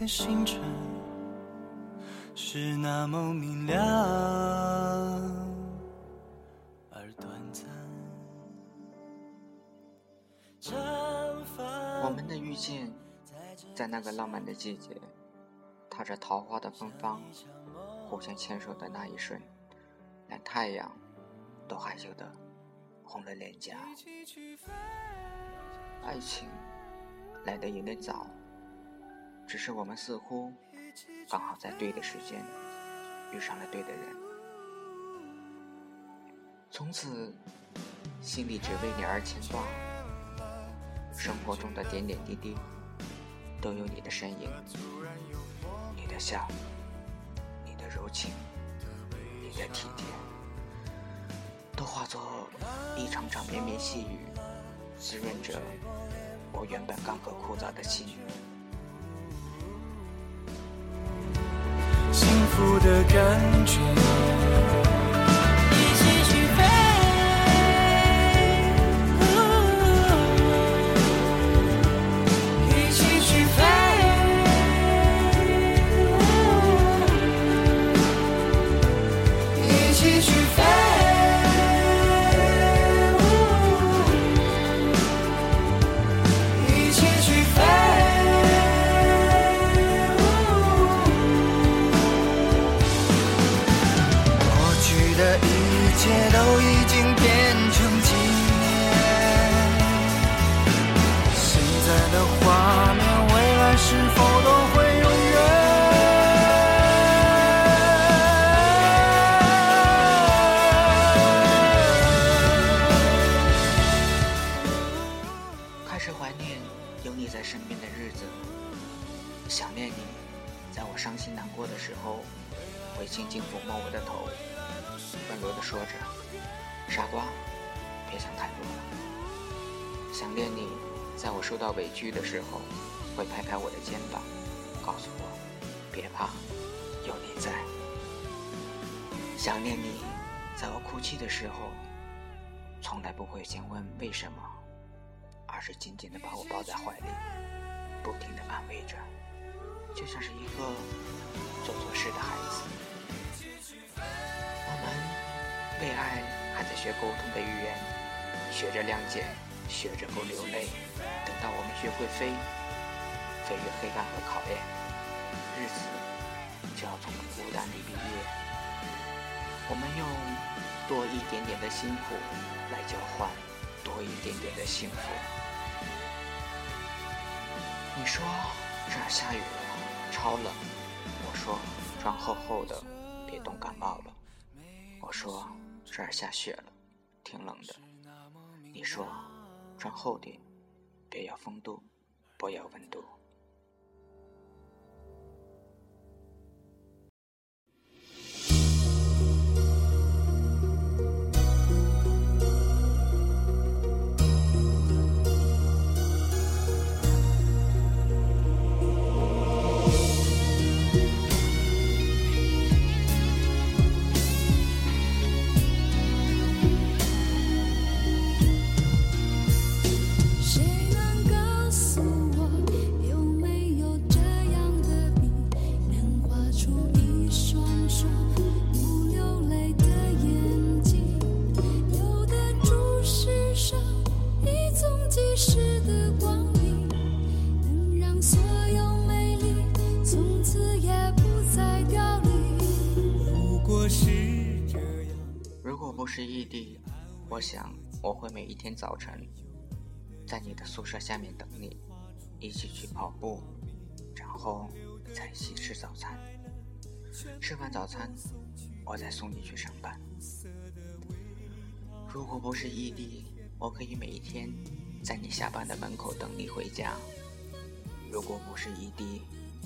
颗星辰，是那么明亮而短暂。我们的遇见，在那个浪漫的季节，踏着桃花的芬芳，互相牵手的那一瞬，连太阳都害羞的红了脸颊。爱情来得有点早，只是我们似乎刚好在对的时间遇上了对的人，从此心里只为你而牵挂。生活中的点点滴滴，都有你的身影。你的笑，你的柔情，你的体贴，都化作一场场绵绵细雨，滋润着我原本干涸枯燥的心。福的感觉。一切都已经变成纪念现在的画面未来是否都会永远开始怀念有你在身边的日子想念你在我伤心难过的时候会轻轻抚摸我的头温柔地说着：“傻瓜，别想太多了。想念你，在我受到委屈的时候，会拍拍我的肩膀，告诉我别怕，有你在。想念你，在我哭泣的时候，从来不会先问为什么，而是紧紧地把我抱在怀里，不停地安慰着，就像是一个做错事的孩子。”为爱还在学沟通的语言，学着谅解，学着不流泪。等到我们学会飞，飞越黑暗和考验，日子就要从孤单里毕业。我们用多一点点的辛苦来交换多一点点的幸福。你说这儿下雨了，超冷。我说穿厚厚的，别冻感冒了。我说。这儿下雪了，挺冷的。你说穿厚点，别要风度，不要温度。如果不是异地，我想我会每一天早晨在你的宿舍下面等你，一起去跑步，然后在一起吃早餐。吃完早餐，我再送你去上班。如果不是异地，我可以每一天在你下班的门口等你回家。如果不是异地，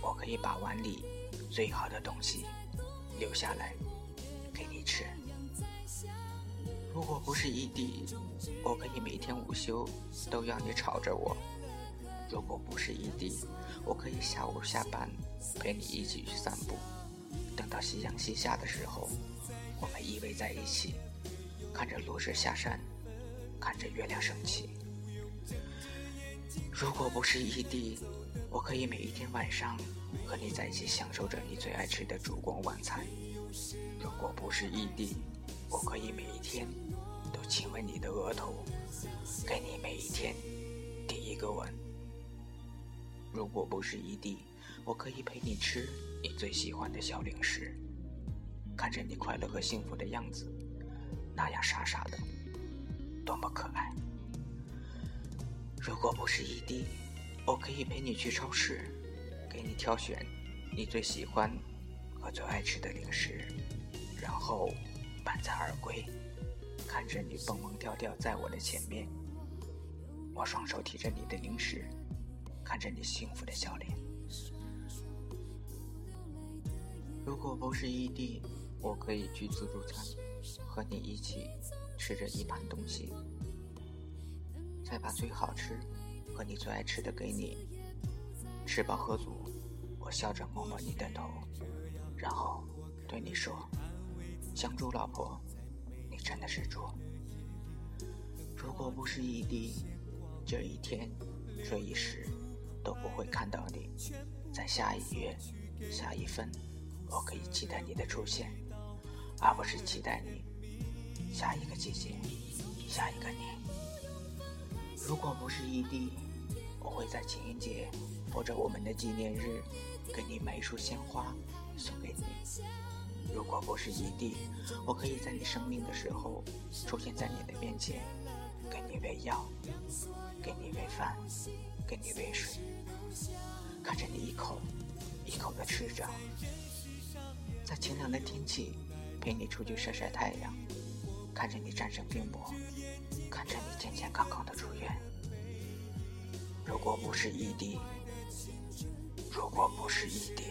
我可以把碗里最好的东西留下来给你吃。如果不是异地，我可以每天午休都要你吵着我；如果不是异地，我可以下午下班陪你一起去散步，等到夕阳西下的时候，我们依偎在一起，看着落日下山，看着月亮升起。如果不是异地，我可以每一天晚上和你在一起，享受着你最爱吃的烛光晚餐。如果不是异地，我可以每一天都亲吻你的额头，给你每一天第一个吻。如果不是异地，我可以陪你吃你最喜欢的小零食，看着你快乐和幸福的样子，那样傻傻的，多么可爱。如果不是异地，我可以陪你去超市，给你挑选你最喜欢和最爱吃的零食，然后满载而归，看着你蹦蹦跳跳在我的前面，我双手提着你的零食，看着你幸福的笑脸。如果不是异地，我可以去自助餐，和你一起吃着一盘东西。再把最好吃和你最爱吃的给你，吃饱喝足，我笑着摸摸你的头，然后对你说：“香猪老婆，你真的是猪。”如果不是异地，这一天、这一时都不会看到你。在下一月、下一分，我可以期待你的出现，而不是期待你下一个季节、下一个你。如果不是异地，我会在情人节或者我们的纪念日，给你买一束鲜花送给你。如果不是异地，我可以在你生病的时候出现在你的面前，给你喂药，给你喂饭，给你喂水，看着你一口一口的吃着。在晴朗的天气，陪你出去晒晒太阳，看着你战胜病魔。看着你健健康康的出院，如果不是异地，如果不是异地，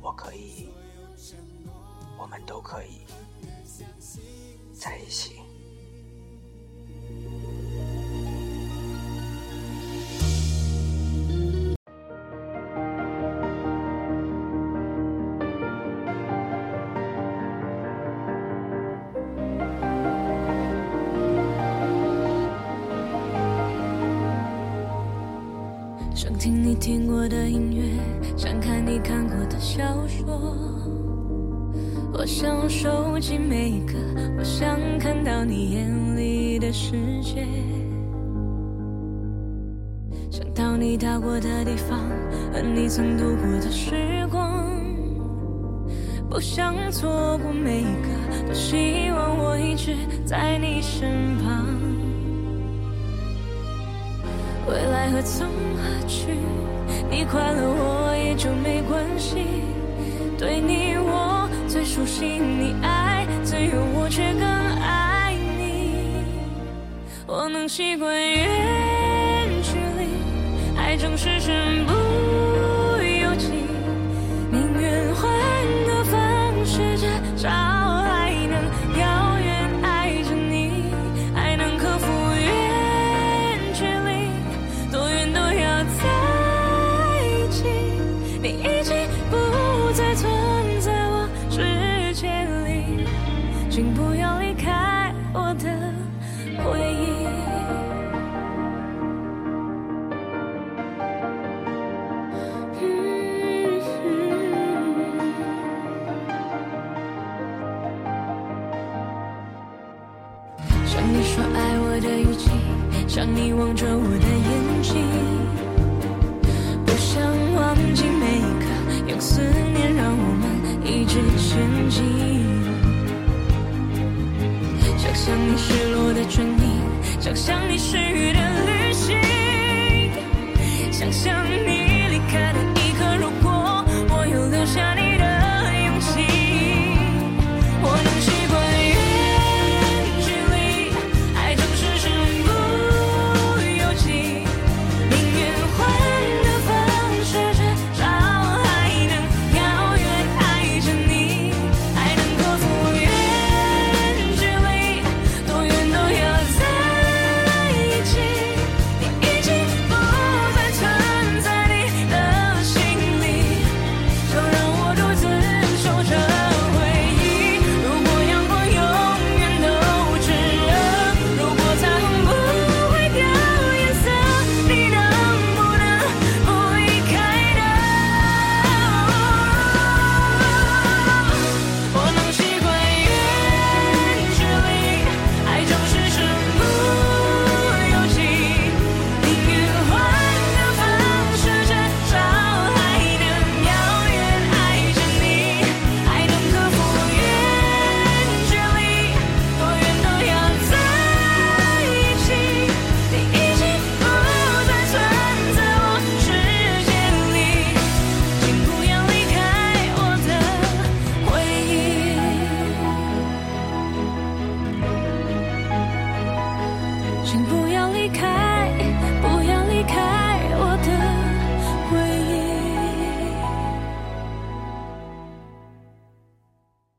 我可以，我们都可以在一起。想听你听过的音乐，想看你看过的小说。我想收集每一个，我想看到你眼里的世界。想到你到过的地方，和你曾度过的时光。不想错过每一个，多希望我一直在你身旁。未来何从何去？你快乐我也就没关系。对你熟悉，你爱自由，我却更爱你。我能习惯远距离，爱总是身不你望着我的眼睛，不想忘记每一刻，用思念让我们一直前进。想象你失落的唇印，想象你失